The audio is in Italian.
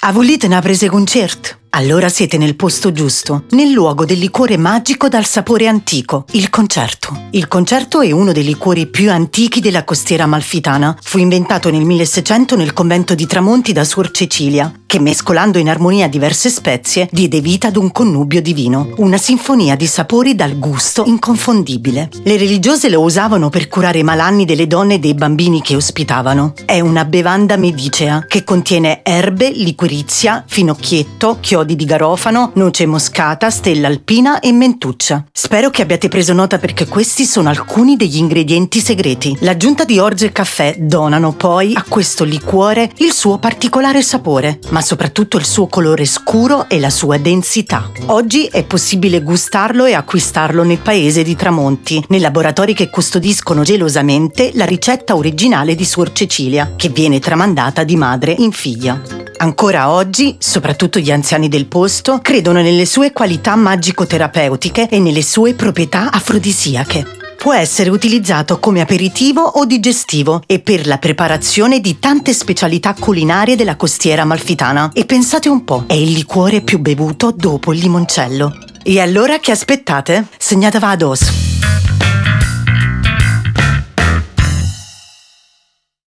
A volete una prese concert? Allora siete nel posto giusto, nel luogo del liquore magico dal sapore antico, il concerto. Il concerto è uno dei liquori più antichi della costiera amalfitana. Fu inventato nel 1600 nel convento di Tramonti da Suor Cecilia, che mescolando in armonia diverse spezie diede vita ad un connubio divino, una sinfonia di sapori dal gusto inconfondibile. Le religiose lo usavano per curare i malanni delle donne e dei bambini che ospitavano. È una bevanda medicea che contiene erbe, liquirizia, finocchietto, chiodi di garofano, noce moscata, stella alpina e mentuccia. Spero che abbiate preso nota perché questi sono alcuni degli ingredienti segreti. L'aggiunta di orge e caffè donano poi a questo liquore il suo particolare sapore, ma soprattutto il suo colore scuro e la sua densità. Oggi è possibile gustarlo e acquistarlo nel paese di Tramonti, nei laboratori che custodiscono gelosamente la ricetta originale di Suor Cecilia, che viene tramandata di madre in figlia. Ancora oggi, soprattutto gli anziani del posto, credono nelle sue qualità magico-terapeutiche e nelle sue proprietà afrodisiache. Può essere utilizzato come aperitivo o digestivo e per la preparazione di tante specialità culinarie della costiera amalfitana. E pensate un po', è il liquore più bevuto dopo il limoncello. E allora che aspettate? Segnate vados!